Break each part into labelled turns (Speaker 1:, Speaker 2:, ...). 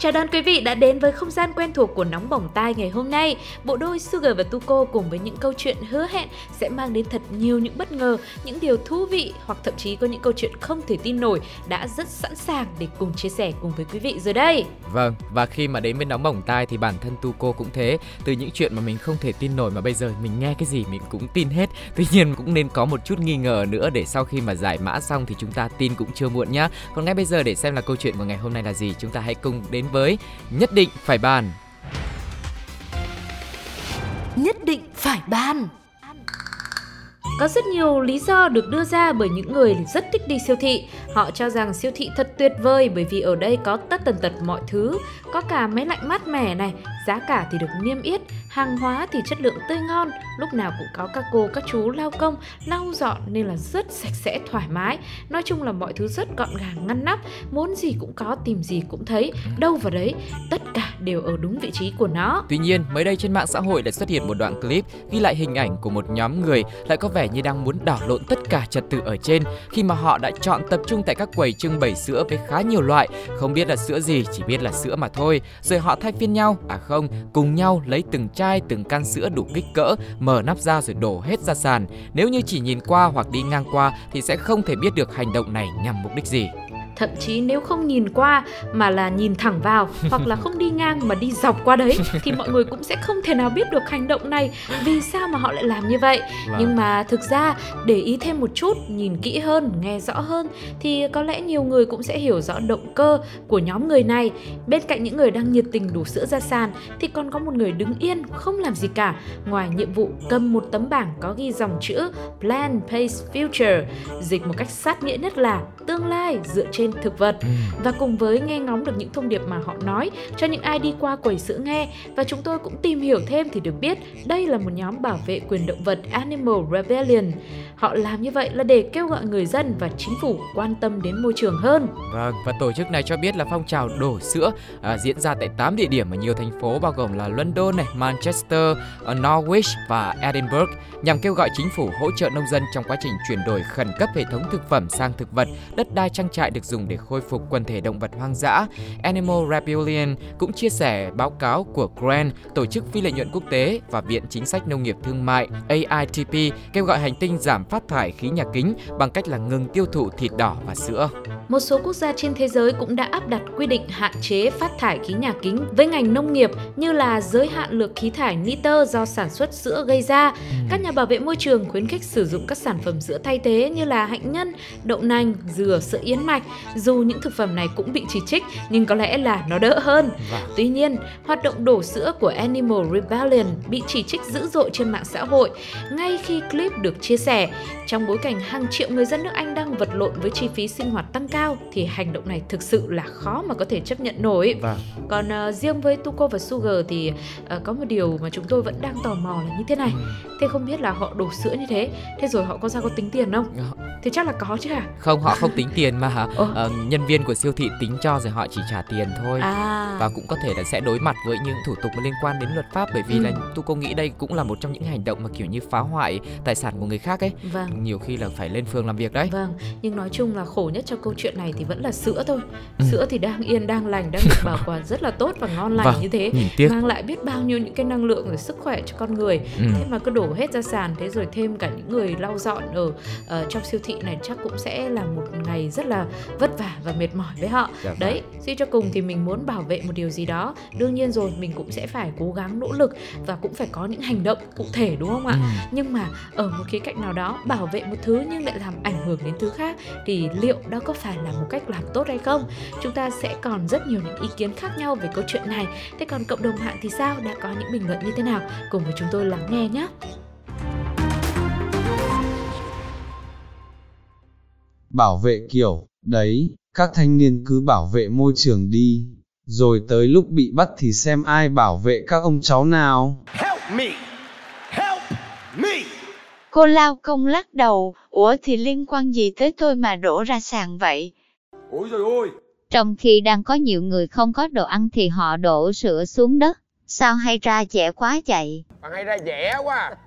Speaker 1: Chào đón quý vị đã đến với không gian quen thuộc của Nóng Bỏng Tai ngày hôm nay. Bộ đôi Sugar và Tuko cùng với những câu chuyện hứa hẹn sẽ mang đến thật nhiều những bất ngờ, những điều thú vị hoặc thậm chí có những câu chuyện không thể tin nổi đã rất sẵn sàng để cùng chia sẻ cùng với quý vị rồi đây.
Speaker 2: Vâng, và khi mà đến với Nóng Bỏng Tai thì bản thân Tuko cũng thế. Từ những chuyện mà mình không thể tin nổi mà bây giờ mình nghe cái gì mình cũng tin hết. Tuy nhiên cũng nên có một chút nghi ngờ nữa để sau khi mà giải mã xong thì chúng ta tin cũng chưa muộn nhá. Còn ngay bây giờ để xem là câu chuyện của ngày hôm nay là gì, chúng ta hãy cùng đến với nhất định phải bàn.
Speaker 1: Nhất định phải bàn. Có rất nhiều lý do được đưa ra bởi những người rất thích đi siêu thị. Họ cho rằng siêu thị thật tuyệt vời bởi vì ở đây có tất tần tật mọi thứ, có cả máy lạnh mát mẻ này, giá cả thì được niêm yết, hàng hóa thì chất lượng tươi ngon, lúc nào cũng có các cô các chú lao công, lau dọn nên là rất sạch sẽ thoải mái. Nói chung là mọi thứ rất gọn gàng ngăn nắp, muốn gì cũng có, tìm gì cũng thấy, đâu vào đấy, tất cả đều ở đúng vị trí của nó.
Speaker 2: Tuy nhiên, mới đây trên mạng xã hội lại xuất hiện một đoạn clip ghi lại hình ảnh của một nhóm người lại có vẻ như đang muốn đảo lộn tất cả trật tự ở trên khi mà họ đã chọn tập trung tại các quầy trưng bày sữa với khá nhiều loại, không biết là sữa gì, chỉ biết là sữa mà thôi. Rồi họ thay phiên nhau, à không, cùng nhau lấy từng chai, từng can sữa đủ kích cỡ, mở nắp ra rồi đổ hết ra sàn. Nếu như chỉ nhìn qua hoặc đi ngang qua thì sẽ không thể biết được hành động này nhằm mục đích gì
Speaker 1: thậm chí nếu không nhìn qua mà là nhìn thẳng vào hoặc là không đi ngang mà đi dọc qua đấy thì mọi người cũng sẽ không thể nào biết được hành động này vì sao mà họ lại làm như vậy.
Speaker 2: Vâng.
Speaker 1: nhưng mà thực ra để ý thêm một chút nhìn kỹ hơn nghe rõ hơn thì có lẽ nhiều người cũng sẽ hiểu rõ động cơ của nhóm người này. Bên cạnh những người đang nhiệt tình đổ sữa ra sàn thì còn có một người đứng yên không làm gì cả. Ngoài nhiệm vụ cầm một tấm bảng có ghi dòng chữ Plan Pace Future dịch một cách sát nghĩa nhất là tương lai dựa trên thực vật
Speaker 2: Ừ.
Speaker 1: và cùng với nghe ngóng được những thông điệp mà họ nói cho những ai đi qua quầy sữa nghe và chúng tôi cũng tìm hiểu thêm thì được biết đây là một nhóm bảo vệ quyền động vật Animal Rebellion. Họ làm như vậy là để kêu gọi người dân và chính phủ quan tâm đến môi trường hơn.
Speaker 2: Vâng, và tổ chức này cho biết là phong trào đổ sữa à, diễn ra tại 8 địa điểm ở nhiều thành phố bao gồm là London, này, Manchester, ở Norwich và Edinburgh nhằm kêu gọi chính phủ hỗ trợ nông dân trong quá trình chuyển đổi khẩn cấp hệ thống thực phẩm sang thực vật, đất đai trang trại được dùng để khôi phục quần thể động vật hoang dã. Animal Rebellion cũng chia sẻ báo cáo của GRANT, tổ chức phi lợi nhuận quốc tế và Viện Chính sách Nông nghiệp Thương mại AITP kêu gọi hành tinh giảm phát thải khí nhà kính bằng cách là ngừng tiêu thụ thịt đỏ và sữa.
Speaker 1: Một số quốc gia trên thế giới cũng đã áp đặt quy định hạn chế phát thải khí nhà kính với ngành nông nghiệp như là giới hạn lượng khí thải nitơ do sản xuất sữa gây ra. Các nhà bảo vệ môi trường khuyến khích sử dụng các sản phẩm sữa thay thế như là hạnh nhân, đậu nành, dừa, sữa yến mạch. Dù những thực phẩm này cũng bị chỉ trích nhưng có lẽ là nó đỡ hơn.
Speaker 2: Vâng.
Speaker 1: Tuy nhiên, hoạt động đổ sữa của Animal Rebellion bị chỉ trích dữ dội trên mạng xã hội ngay khi clip được chia sẻ. Trong bối cảnh hàng triệu người dân nước Anh đang vật lộn với chi phí sinh hoạt tăng cao thì hành động này thực sự là khó mà có thể chấp nhận nổi.
Speaker 2: Vâng.
Speaker 1: Còn ờ, riêng với Tuko và Sugar thì ờ, có một điều mà chúng tôi vẫn đang tò mò là như thế này. Thế không biết là họ đổ sữa như thế, thế rồi họ có ra có tính tiền không? Thì chắc là có chứ à?
Speaker 2: Không, họ không tính tiền mà hả?
Speaker 1: Ồ.
Speaker 2: Ờ, nhân viên của siêu thị tính cho rồi họ chỉ trả tiền thôi.
Speaker 1: À.
Speaker 2: Và cũng có thể là sẽ đối mặt với những thủ tục liên quan đến luật pháp bởi vì
Speaker 1: Ừ.
Speaker 2: là tu cô nghĩ đây cũng là một trong những hành động mà kiểu như phá hoại tài sản của người khác ấy.
Speaker 1: Vâng.
Speaker 2: Nhiều khi là phải lên phường làm việc đấy.
Speaker 1: Vâng, nhưng nói chung là khổ nhất trong câu chuyện này thì vẫn là sữa thôi.
Speaker 2: Ừ.
Speaker 1: Sữa thì đang yên, đang lành, đang được bảo quản rất là tốt và ngon lành
Speaker 2: Vâng,
Speaker 1: như thế. Mang lại biết bao nhiêu những cái năng lượng rồi sức khỏe cho con người.
Speaker 2: Ừ.
Speaker 1: Thế mà cứ đổ hết ra sàn thế rồi thêm cả những người lau dọn ở ờ, trong siêu thị này chắc cũng sẽ là một ngày rất là vất vả và mệt mỏi với họ.
Speaker 2: Dạ vâng.
Speaker 1: Đấy, suy cho cùng thì mình muốn bảo vệ một điều gì đó. Đương nhiên rồi mình cũng sẽ phải cố gắng nỗ lực và cũng phải có những hành động cụ thể đúng không ạ?
Speaker 2: Ừ.
Speaker 1: nhưng mà ở một khía cạnh nào đó bảo vệ một thứ nhưng lại làm ảnh hưởng đến thứ khác thì liệu đó có phải là một cách làm tốt hay không chúng ta sẽ còn rất nhiều những ý kiến khác nhau về câu chuyện này thế còn cộng đồng mạng thì sao đã có những bình luận như thế nào cùng với chúng tôi lắng nghe nhé
Speaker 3: bảo vệ kiểu, đấy, các thanh niên cứ bảo vệ môi trường đi, rồi tới lúc bị bắt thì xem ai bảo vệ các ông cháu nào.
Speaker 4: Help me! Help me!
Speaker 5: Cô lao công lắc đầu, Ủa thì liên quan gì tới tôi mà đổ ra sàn vậy?
Speaker 6: Ôi trời ơi!
Speaker 7: Trong khi đang có nhiều người không có đồ ăn thì họ đổ sữa xuống đất.
Speaker 5: Sao hay ra trẻ quá vậy?
Speaker 6: Bạn hay ra dẻ quá!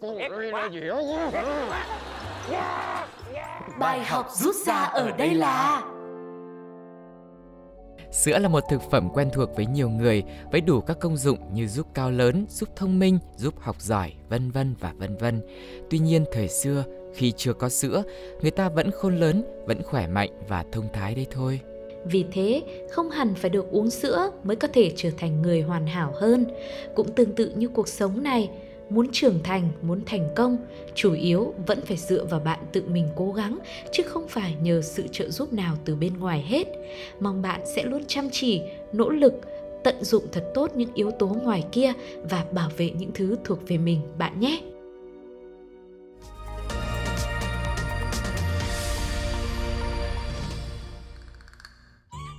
Speaker 6: Ôi, cái con ra dẻ quá!
Speaker 1: Bài học rút ra ở đây là
Speaker 2: Sữa là một thực phẩm quen thuộc với nhiều người với đủ các công dụng như giúp cao lớn, giúp thông minh, giúp học giỏi, vân vân và vân vân. Tuy nhiên thời xưa khi chưa có sữa, người ta vẫn khôn lớn, vẫn khỏe mạnh và thông thái đây thôi.
Speaker 1: Vì thế, không hẳn phải được uống sữa mới có thể trở thành người hoàn hảo hơn. Cũng tương tự như cuộc sống này, muốn trưởng thành, muốn thành công, chủ yếu vẫn phải dựa vào bạn tự mình cố gắng, chứ không phải nhờ sự trợ giúp nào từ bên ngoài hết. Mong bạn sẽ luôn chăm chỉ, nỗ lực, tận dụng thật tốt những yếu tố ngoài kia và bảo vệ những thứ thuộc về mình bạn nhé.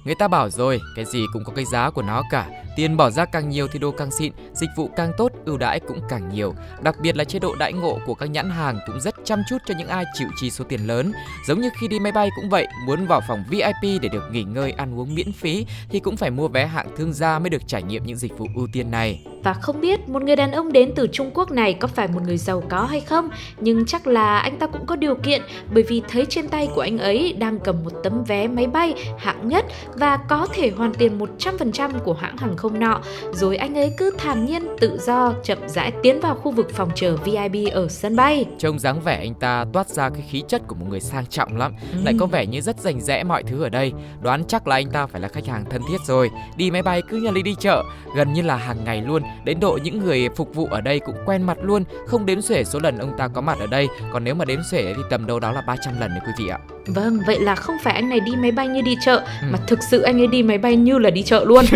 Speaker 2: Người ta bảo rồi, cái gì cũng có cái giá của nó cả. Tiền bỏ ra càng nhiều thì đồ càng xịn, dịch vụ càng tốt, ưu đãi cũng càng nhiều. Đặc biệt là chế độ đãi ngộ của các nhãn hàng cũng rất chăm chút cho những ai chịu chi số tiền lớn. Giống như khi đi máy bay cũng vậy, muốn vào phòng VIP để được nghỉ ngơi ăn uống miễn phí thì cũng phải mua vé hạng thương gia mới được trải nghiệm những dịch vụ ưu tiên này.
Speaker 1: Và không biết một người đàn ông đến từ Trung Quốc này có phải một người giàu có hay không, nhưng chắc là anh ta cũng có điều kiện bởi vì thấy trên tay của anh ấy đang cầm một tấm vé máy bay hạng nhất và có thể hoàn tiền 100% của hãng hàng không nọ. Rồi anh ấy cứ thản nhiên tự do chậm rãi tiến vào khu vực phòng chờ VIP ở sân bay.
Speaker 2: Trông dáng vẻ anh ta toát ra cái khí chất của một người sang trọng lắm,
Speaker 1: Ừ.
Speaker 2: lại có vẻ như rất rành rẽ mọi thứ ở đây. Đoán chắc là anh ta phải là khách hàng thân thiết rồi. Đi máy bay cứ như là đi chợ, gần như là hàng ngày luôn. Đến độ những người phục vụ ở đây cũng quen mặt luôn, không đếm xuể số lần ông ta có mặt ở đây. Còn nếu mà đếm xuể thì tầm đâu đó là 300 lần đấy quý vị ạ.
Speaker 1: Vâng, vậy là không phải anh này đi máy bay như đi chợ
Speaker 2: Ừ.
Speaker 1: mà thực sự anh ấy đi máy bay như là đi chợ luôn.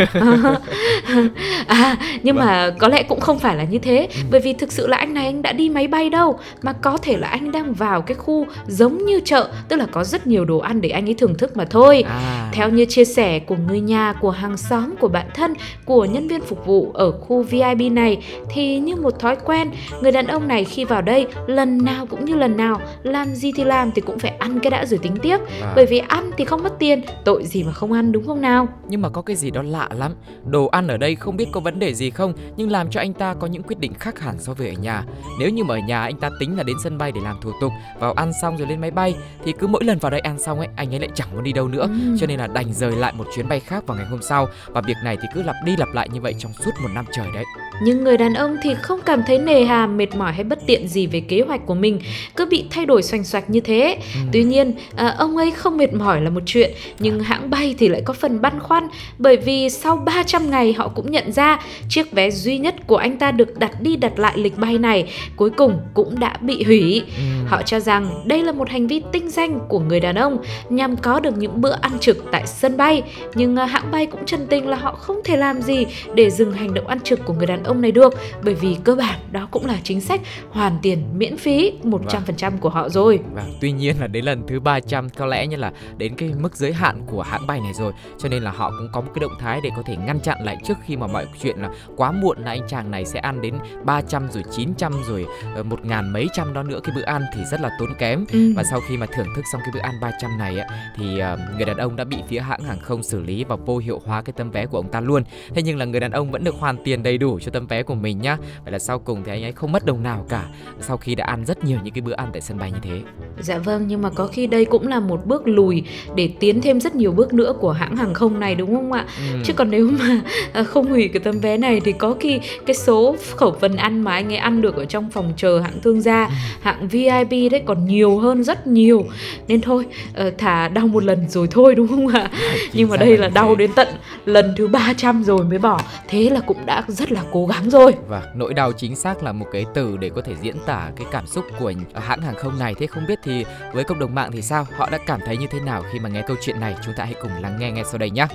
Speaker 1: à, nhưng mà có lẽ cũng không phải là như thế,
Speaker 2: Ừ.
Speaker 1: bởi vì thực sự là anh này anh đã đi máy bay đâu, mà có thể là anh đang vào cái khu giống như chợ, tức là có rất nhiều đồ ăn để anh ấy thưởng thức mà thôi.
Speaker 2: À.
Speaker 1: Theo như chia sẻ của người nhà, của hàng xóm, của bạn thân, của nhân viên phục vụ ở khu VIP này thì như một thói quen, người đàn ông này khi vào đây lần nào cũng như lần nào làm gì thì làm thì cũng phải ăn cái đã rồi tính tiếp.
Speaker 2: À.
Speaker 1: Bởi vì ăn thì không mất tiền, tội gì mà không ăn đúng không nào?
Speaker 2: Nhưng mà có cái gì đó lạ lắm Đồ ăn ở đây không biết có vấn đề gì không Nhưng làm cho anh ta có những quyết định khác hẳn so với ở nhà Nếu như mà ở nhà anh ta tính là đến sân bay để làm thủ tục Vào ăn xong rồi lên máy bay Thì cứ mỗi lần vào đây ăn xong ấy Anh ấy lại chẳng muốn đi đâu nữa
Speaker 1: Ừm.
Speaker 2: Cho nên là đành rời lại một chuyến bay khác vào ngày hôm sau Và việc này thì cứ lặp đi lặp lại như vậy trong suốt một năm trời đấy
Speaker 1: Nhưng người đàn ông thì không cảm thấy nề hà, mệt mỏi hay bất tiện gì về kế hoạch của mình, cứ bị thay đổi xoành xoạch như thế.
Speaker 2: Ừm.
Speaker 1: Tuy nhiên, à, ông ấy không mệt mỏi là một chuyện, nhưng hãng bay thì lại có phần băn khoăn bởi vì sau 300 ngày họ cũng nhận ra chiếc vé duy nhất của anh ta được đặt đi đặt lại lịch bay này cuối cùng cũng đã bị hủy.
Speaker 2: Ừm.
Speaker 1: Họ cho rằng đây là một hành vi tinh danh của người đàn ông nhằm có được những bữa ăn trực tại sân bay. Nhưng à, hãng bay cũng chân tình là họ không thể làm gì để dừng hành động ăn trực của người đàn ông này được. Bởi vì cơ bản đó cũng là chính sách hoàn tiền miễn phí 100% của họ rồi.
Speaker 2: Vâng, tuy nhiên là đến lần thứ 300 có lẽ như là đến cái mức giới hạn của hãng bay này rồi. Cho nên là họ cũng có một cái động thái để có thể ngăn chặn lại trước khi mà mọi chuyện là quá muộn là anh chàng này sẽ ăn đến 300 rồi 900 rồi ờ, một ngàn mấy trăm đó nữa. Cái bữa ăn thì rất là tốn kém.
Speaker 1: Ừ.
Speaker 2: và sau khi mà thưởng thức xong cái bữa ăn 300 này á thì ờ, người đàn ông đã bị phía hãng hàng không xử lý và vô hiệu hóa cái tấm vé của ông ta luôn. Thế nhưng là người đàn ông vẫn được hoàn tiền đầy đủ cho tấm vé của mình nhá vậy là sau cùng thì anh ấy không mất đồng nào cả sau khi đã ăn rất nhiều những cái bữa ăn tại sân bay như thế
Speaker 1: Dạ vâng, nhưng mà có khi đây cũng là một bước lùi để tiến thêm rất nhiều bước nữa của hãng hàng không này đúng không ạ?
Speaker 2: Ừ.
Speaker 1: Chứ còn nếu mà à, không hủy cái tấm vé này thì có khi cái số khẩu phần ăn mà anh ấy ăn được ở trong phòng chờ hãng thương gia, hạng VIP đấy còn nhiều hơn rất nhiều. Nên thôi, ờ, thả đau một lần rồi thôi đúng không ạ? Nhưng mà đây
Speaker 2: là
Speaker 1: đau đến tận lần thứ 300 rồi mới bỏ. Thế là cũng đã rất là cố gắng rồi.
Speaker 2: Và nỗi đau chính xác là một cái từ để có thể diễn tả cái cảm xúc của hãng hàng không này. Thế không biết thì với cộng đồng mạng thì sao? Họ đã cảm thấy như thế nào khi mà nghe câu chuyện này? Chúng ta hãy cùng lắng nghe ngay sau đây nhé.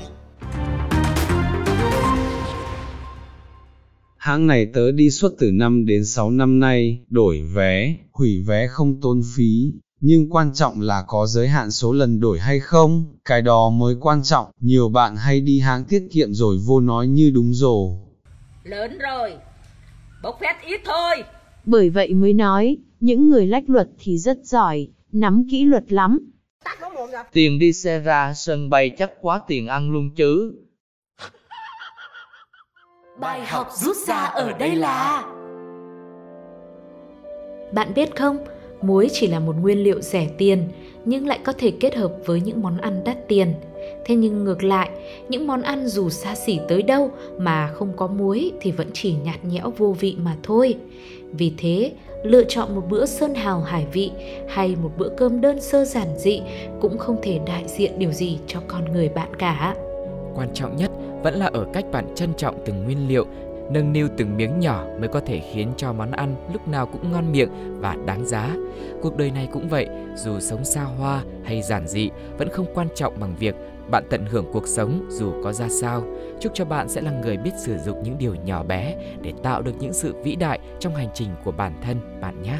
Speaker 3: Hãng này tớ đi suốt từ 5 đến 6 năm nay, đổi vé, hủy vé không tốn phí, nhưng quan trọng là có giới hạn số lần đổi hay không, cái đó mới quan trọng, nhiều bạn hay đi hãng tiết kiệm rồi vô nói như đúng rồ.
Speaker 8: Lớn rồi, bốc phét ít thôi.
Speaker 5: Bởi vậy mới nói,
Speaker 8: Những người lách luật thì rất giỏi, nắm kỹ luật lắm.
Speaker 9: Tiền đi xe ra sân bay chắc quá tiền ăn luôn chứ.
Speaker 1: Bài học rút ra ở đây là Bạn biết không, muối chỉ là một nguyên liệu rẻ tiền nhưng lại có thể kết hợp với những món ăn đắt tiền. Thế nhưng ngược lại, những món ăn dù xa xỉ tới đâu mà không có muối thì vẫn chỉ nhạt nhẽo vô vị mà thôi. Vì thế, lựa chọn một bữa sơn hào hải vị hay một bữa cơm đơn sơ giản dị cũng không thể đại diện điều gì cho con người bạn cả.
Speaker 2: Quan trọng nhất vẫn là ở cách bạn trân trọng từng nguyên liệu, nâng niu từng miếng nhỏ mới có thể khiến cho món ăn lúc nào cũng ngon miệng và đáng giá. Cuộc đời này cũng vậy, dù sống xa hoa hay giản dị, vẫn không quan trọng bằng việc bạn tận hưởng cuộc sống dù có ra sao. Chúc cho bạn sẽ là người biết sử dụng những điều nhỏ bé để tạo được những sự vĩ đại trong hành trình của bản thân bạn nhé.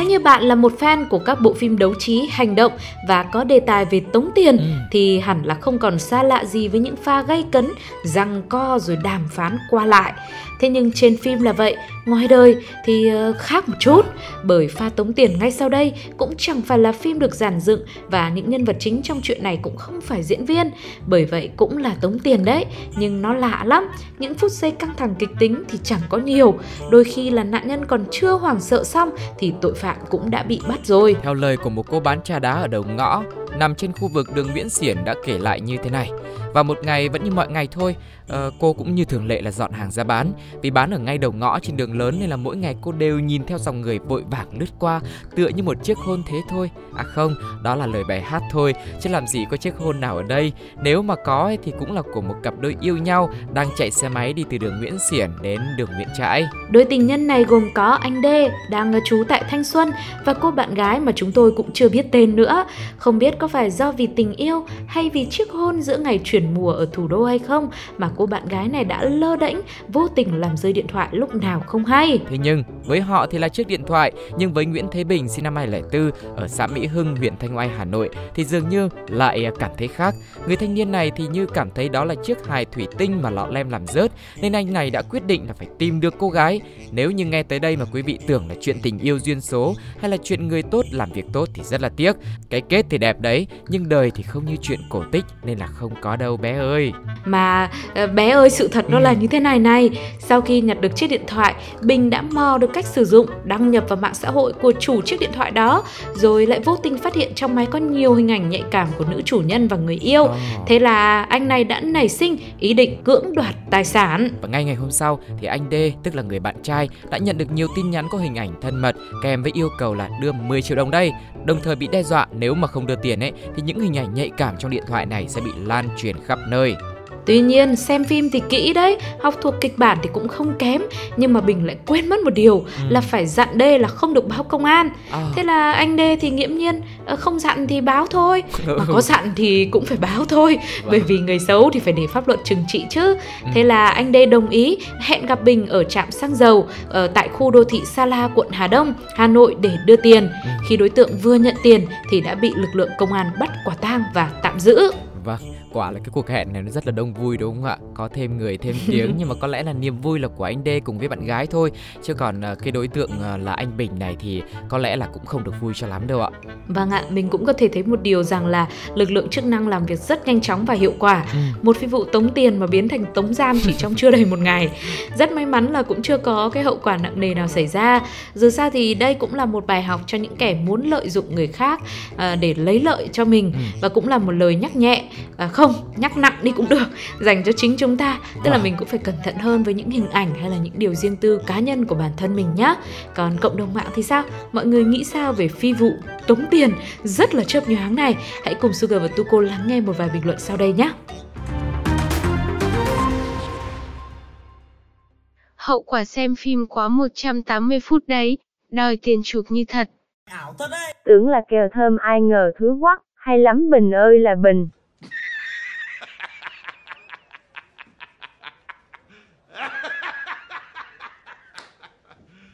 Speaker 1: Nếu như bạn là một fan của các bộ phim đấu trí, hành động và có đề tài về tống tiền
Speaker 2: Ừ.
Speaker 1: thì hẳn là không còn xa lạ gì với những pha gây cấn, răng co rồi đàm phán qua lại. Thế nhưng trên phim là vậy, ngoài đời thì ờ, khác một chút bởi pha tống tiền ngay sau đây cũng chẳng phải là phim được giản dựng và những nhân vật chính trong chuyện này cũng không phải diễn viên. Bởi vậy cũng là tống tiền đấy, nhưng nó lạ lắm. Những phút giây căng thẳng kịch tính thì chẳng có nhiều, đôi khi là nạn nhân còn chưa hoảng sợ xong thì tội phạm cũng đã bị bắt rồi.
Speaker 2: Theo lời của một cô bán trà đá ở đầu ngõ, nằm trên khu vực đường Nguyễn Xiển đã kể lại như thế này. Và một ngày vẫn như mọi ngày thôi, Ờ, cô cũng như thường lệ là dọn hàng ra bán. Vì bán ở ngay đầu ngõ trên đường lớn nên là mỗi ngày cô đều nhìn theo dòng người vội vàng lướt qua, tựa như một chiếc hôn thế thôi. À không, đó là lời bài hát thôi, chứ làm gì có chiếc hôn nào ở đây. Nếu mà có thì cũng là của một cặp đôi yêu nhau đang chạy xe máy đi từ đường Nguyễn Xiển đến đường Nguyễn Trãi.
Speaker 1: Đôi tình nhân này gồm có anh Đê đang trú tại Thanh Xuân và cô bạn gái mà chúng tôi cũng chưa biết tên nữa. Không biết có phải do vì tình yêu hay vì chiếc hôn giữa ngày chuyển mùa ở thủ đô hay không mà cô bạn gái này đã lơ đễnh vô tình làm rơi điện thoại lúc nào không hay.
Speaker 2: Thế nhưng với họ thì là chiếc điện thoại, nhưng với Nguyễn Thế Bình sinh năm 2004 ở xã Mỹ Hưng, huyện Thanh Oai, Hà Nội thì dường như lại cảm thấy khác. Người thanh niên này thì như cảm thấy đó là chiếc hài thủy tinh mà lọ lem làm rớt nên anh này đã quyết định là phải tìm được cô gái. Nếu như nghe tới đây mà quý vị tưởng là chuyện tình yêu duyên số hay là chuyện người tốt làm việc tốt thì rất là tiếc. Cái kết thì đẹp đấy, nhưng đời thì không như chuyện cổ tích nên là không có đâu bé ơi.
Speaker 1: Mà ờ, bé ơi sự thật nó là như thế này này Sau khi nhặt được chiếc điện thoại Bình đã mò được cách sử dụng Đăng nhập vào mạng xã hội của chủ chiếc điện thoại đó Rồi lại vô tình phát hiện trong máy có nhiều hình ảnh nhạy cảm của nữ chủ nhân và người yêu
Speaker 2: Ờ.
Speaker 1: Thế là anh này đã nảy sinh ý định cưỡng đoạt tài sản
Speaker 2: Và ngay ngày hôm sau thì anh D, tức là người bạn trai, đã nhận được nhiều tin nhắn có hình ảnh thân mật kèm với yêu cầu là đưa 10 triệu đồng đây. Đồng thời bị đe dọa nếu mà không đưa tiền ấy thì những hình ảnh nhạy cảm trong điện thoại này sẽ bị lan truyền khắp nơi.
Speaker 1: Tuy nhiên xem phim thì kỹ đấy Học thuộc kịch bản thì cũng không kém Nhưng mà Bình lại quên mất một điều Là phải dặn D là không được báo công an.
Speaker 2: À.
Speaker 1: Thế là anh D thì nghiễm nhiên ờ, Không dặn thì báo thôi Mà có dặn thì cũng phải báo thôi Bởi vì người xấu thì phải để pháp luật trừng trị chứ. Thế là anh D đồng ý Hẹn gặp Bình ở trạm xăng dầu ở Tại khu đô thị Sa La quận Hà Đông Hà Nội để đưa tiền. Khi đối tượng vừa nhận tiền Thì đã bị lực lượng công an bắt quả tang và tạm giữ
Speaker 2: Vâng, quả là cái cuộc hẹn này nó rất là đông vui đúng không ạ? Có thêm người thêm tiếng nhưng mà có lẽ là niềm vui là của anh D cùng với bạn gái thôi. Chứ còn à, cái đối tượng à, là anh Bình này thì có lẽ là cũng không được vui cho lắm đâu ạ.
Speaker 1: Vâng ạ, mình cũng có thể thấy một điều rằng là lực lượng chức năng làm việc rất nhanh chóng và hiệu quả. Một phi vụ tống tiền mà biến thành tống giam chỉ trong chưa đầy một ngày. Rất may mắn là cũng chưa có cái hậu quả nặng nề nào xảy ra. Dù sao thì đây cũng là một bài học cho những kẻ muốn lợi dụng người khác à, để lấy lợi cho mình và cũng là một lời nhắc nhẹ, à, không nhắc nặng đi cũng được dành cho chính chúng ta. Tức là
Speaker 2: Vâng.
Speaker 1: mình cũng phải cẩn thận hơn với những hình ảnh hay là những điều riêng tư cá nhân của bản thân mình nhá. Còn cộng đồng mạng thì sao? Mọi người nghĩ sao về phi vụ tống tiền rất là chớp nhoáng này? Hãy cùng Sugar và Tuko lắng nghe một vài bình luận sau đây nhé.
Speaker 10: Hậu quả xem phim quá 180 phút đấy, đòi tiền chuộc như thật.
Speaker 11: Tưởng là kèo thơm ai ngờ thứ quắc, hay lắm Bình ơi là Bình.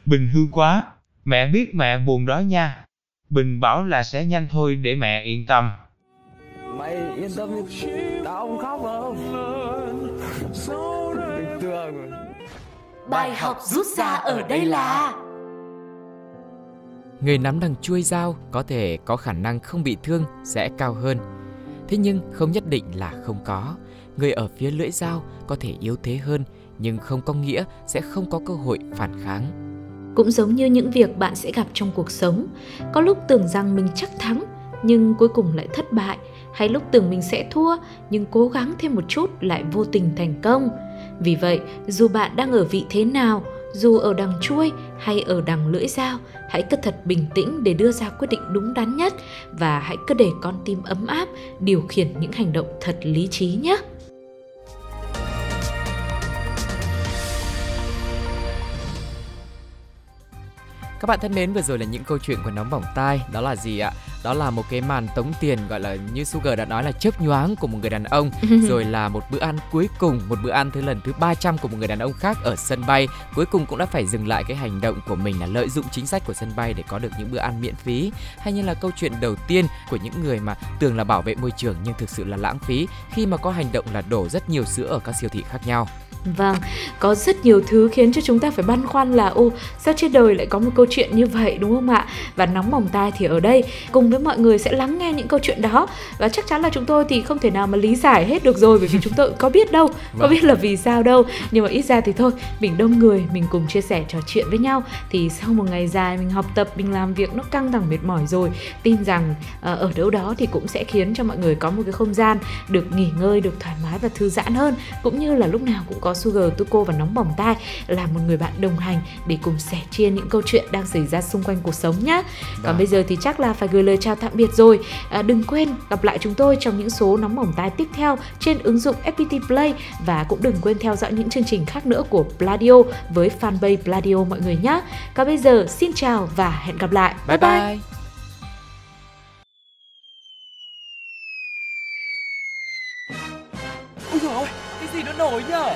Speaker 12: Bình hư quá, mẹ biết mẹ buồn đó nha. Bình bảo là sẽ nhanh thôi để mẹ yên tâm.
Speaker 6: Mày yên tâm đi, tao không khóc đâu.
Speaker 1: Bài học rút ra ở đây là
Speaker 2: Người nắm đằng chuôi dao có thể có khả năng không bị thương sẽ cao hơn. Thế nhưng không nhất định là không có. Người ở phía lưỡi dao có thể yếu thế hơn nhưng không có nghĩa sẽ không có cơ hội phản kháng.
Speaker 1: Cũng giống như những việc bạn sẽ gặp trong cuộc sống, có lúc tưởng rằng mình chắc thắng nhưng cuối cùng lại thất bại, hay lúc tưởng mình sẽ thua nhưng cố gắng thêm một chút lại vô tình thành công. Vì vậy, dù bạn đang ở vị thế nào, dù ở đằng chuôi hay ở đằng lưỡi dao, hãy cứ thật bình tĩnh để đưa ra quyết định đúng đắn nhất và hãy cứ để con tim ấm áp điều khiển những hành động thật lý trí nhé.
Speaker 2: Các bạn thân mến, vừa rồi là những câu chuyện của nóng bỏng tai. Đó là gì ạ? Đó là một cái màn tống tiền gọi là như Sugar đã nói là chớp nhoáng của một người đàn ông. rồi là một bữa ăn cuối cùng, một bữa ăn thứ lần thứ 300 của một người đàn ông khác ở sân bay. Cuối cùng cũng đã phải dừng lại cái hành động của mình là lợi dụng chính sách của sân bay để có được những bữa ăn miễn phí. Hay như là câu chuyện đầu tiên của những người mà tưởng là bảo vệ môi trường nhưng thực sự là lãng phí khi mà có hành động là đổ rất nhiều sữa ở các siêu thị khác nhau.
Speaker 1: Vâng, có rất nhiều thứ khiến cho chúng ta phải băn khoăn là ô sao trên đời lại có một câu chuyện như vậy đúng không ạ? Và nóng bỏng tai thì ở đây cùng với mọi người sẽ lắng nghe những câu chuyện đó và chắc chắn là chúng tôi thì không thể nào mà lý giải hết được rồi bởi vì chúng tôi có biết đâu, có
Speaker 2: Vâng.
Speaker 1: biết là vì sao đâu. Nhưng mà ít ra thì thôi, mình đông người, mình cùng chia sẻ trò chuyện với nhau thì sau một ngày dài mình học tập, mình làm việc nó căng thẳng mệt mỏi rồi, tin rằng ờ, ở đâu đó thì cũng sẽ khiến cho mọi người có một cái không gian được nghỉ ngơi, được thoải mái và thư giãn hơn cũng như là lúc nào cũng có Sugar, Tuko và Nóng Bỏng Tai là một người bạn đồng hành để cùng sẻ chia những câu chuyện đang xảy ra xung quanh cuộc sống nhé. Còn
Speaker 2: Vâng.
Speaker 1: bây giờ thì chắc là phải gửi lời chào tạm biệt rồi. À, đừng quên gặp lại chúng tôi trong những số Nóng Bỏng Tai tiếp theo trên ứng dụng FPT Play và cũng đừng quên theo dõi những chương trình khác nữa của Pladio với fanpage Pladio mọi người nhé. Còn bây giờ xin chào và hẹn gặp lại.
Speaker 2: Bye bye.
Speaker 4: Gì nó nổi nhở?